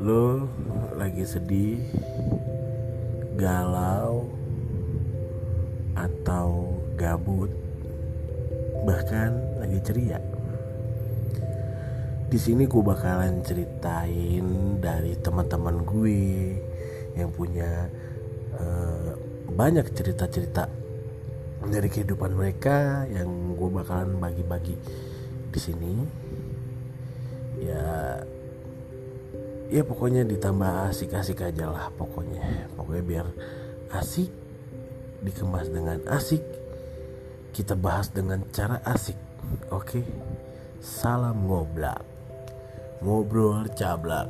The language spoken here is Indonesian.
lo lagi sedih, galau, atau gabut, bahkan lagi ceria. Di sini gue bakalan ceritain dari teman-teman gue yang punya uh, banyak cerita-cerita dari kehidupan mereka yang gue bakalan bagi-bagi di sini. Ya pokoknya ditambah asik-asik aja lah pokoknya. Pokoknya biar asik dikemas dengan asik. Kita bahas dengan cara asik. Oke. Salam ngoblak ngobrol cablak